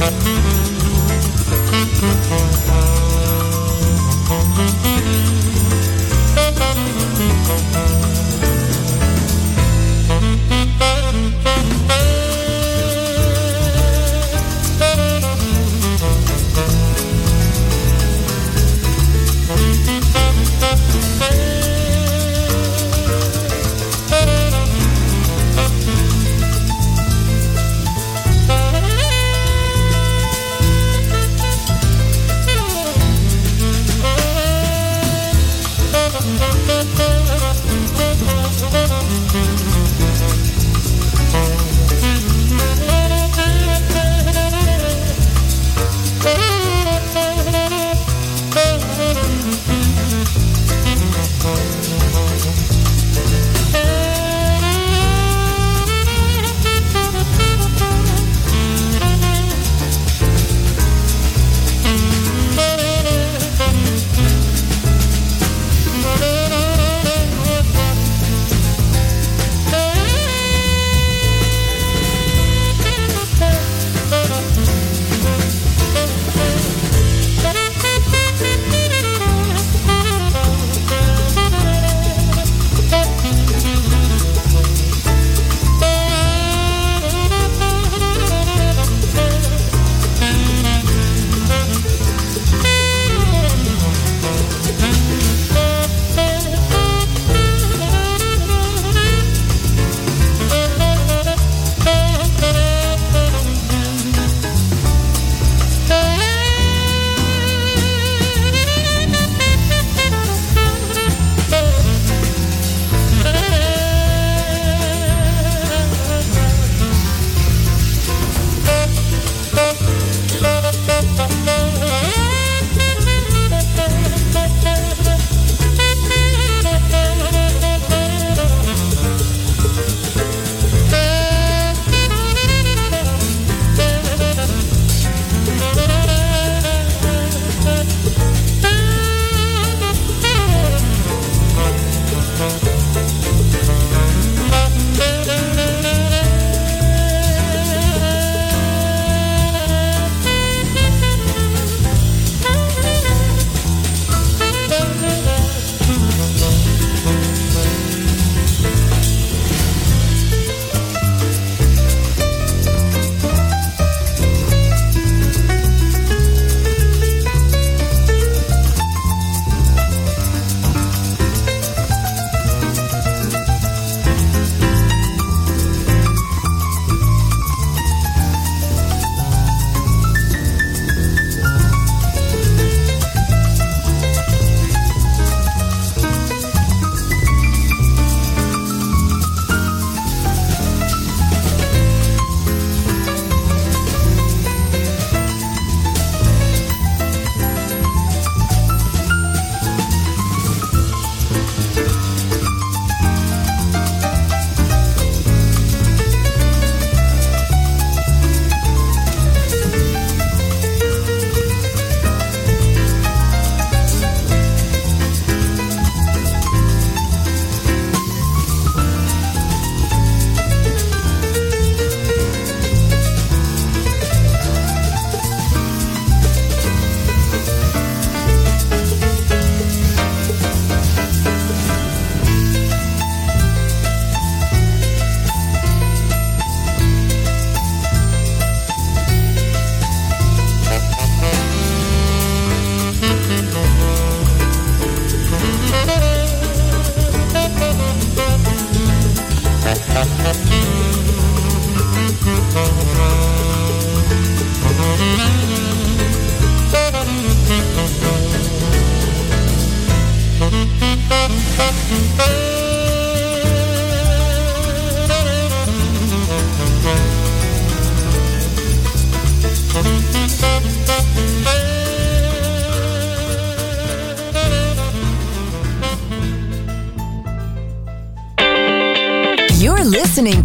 Thank you.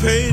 pay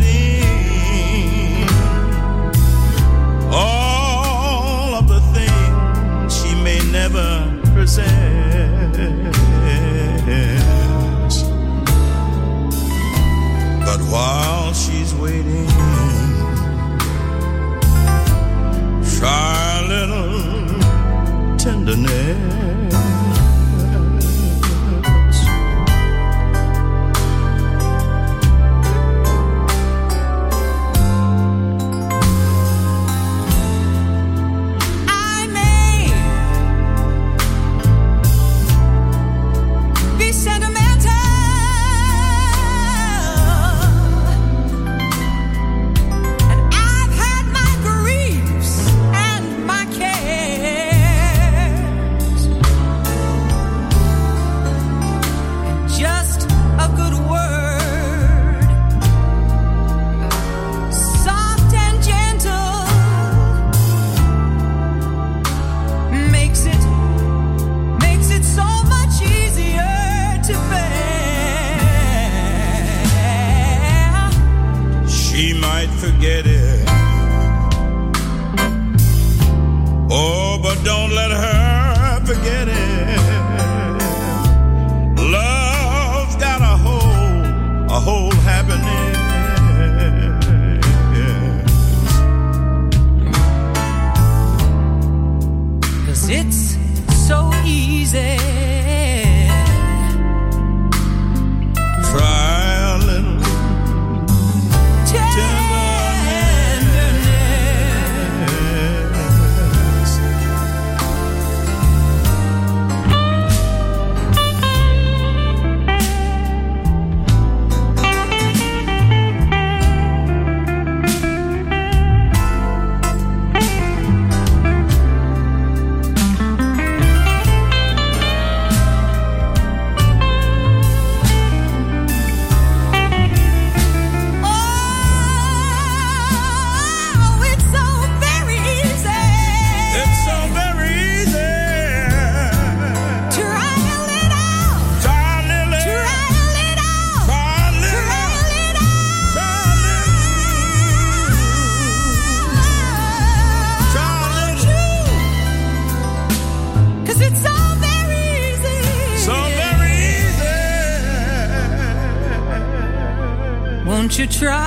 you try.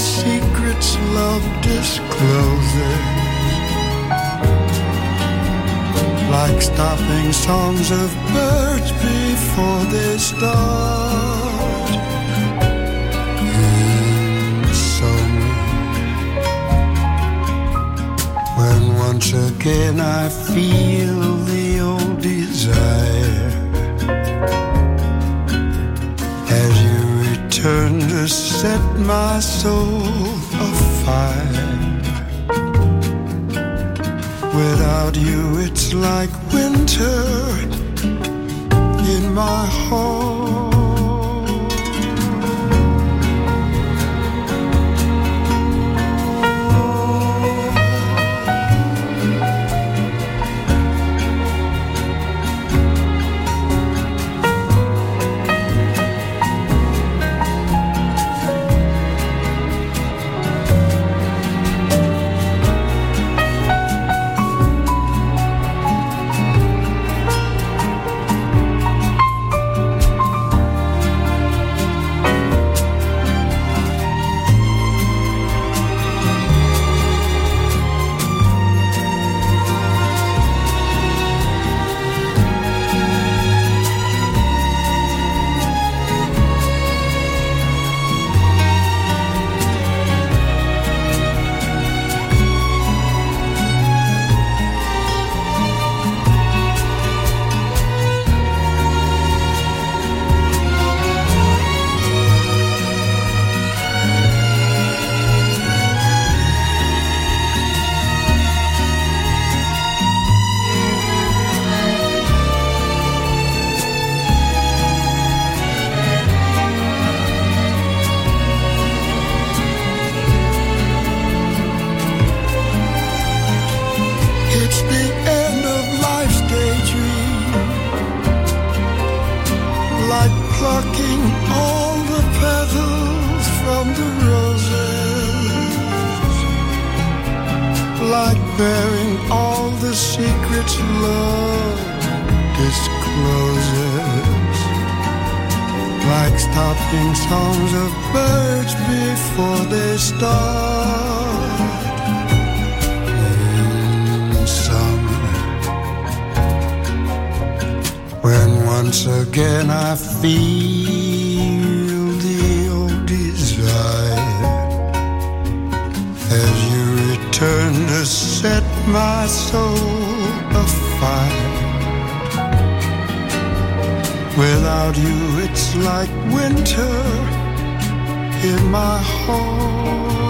Secrets love discloses like stopping songs of birds before they start. In summer, when once again I feel the old desire as you return set my soul afire. Without you, it's like winter in my heart. Stopping songs of birds before they start. In summer, when once again I feel the old desire as you return to set my soul afire. Without you, like winter in my heart.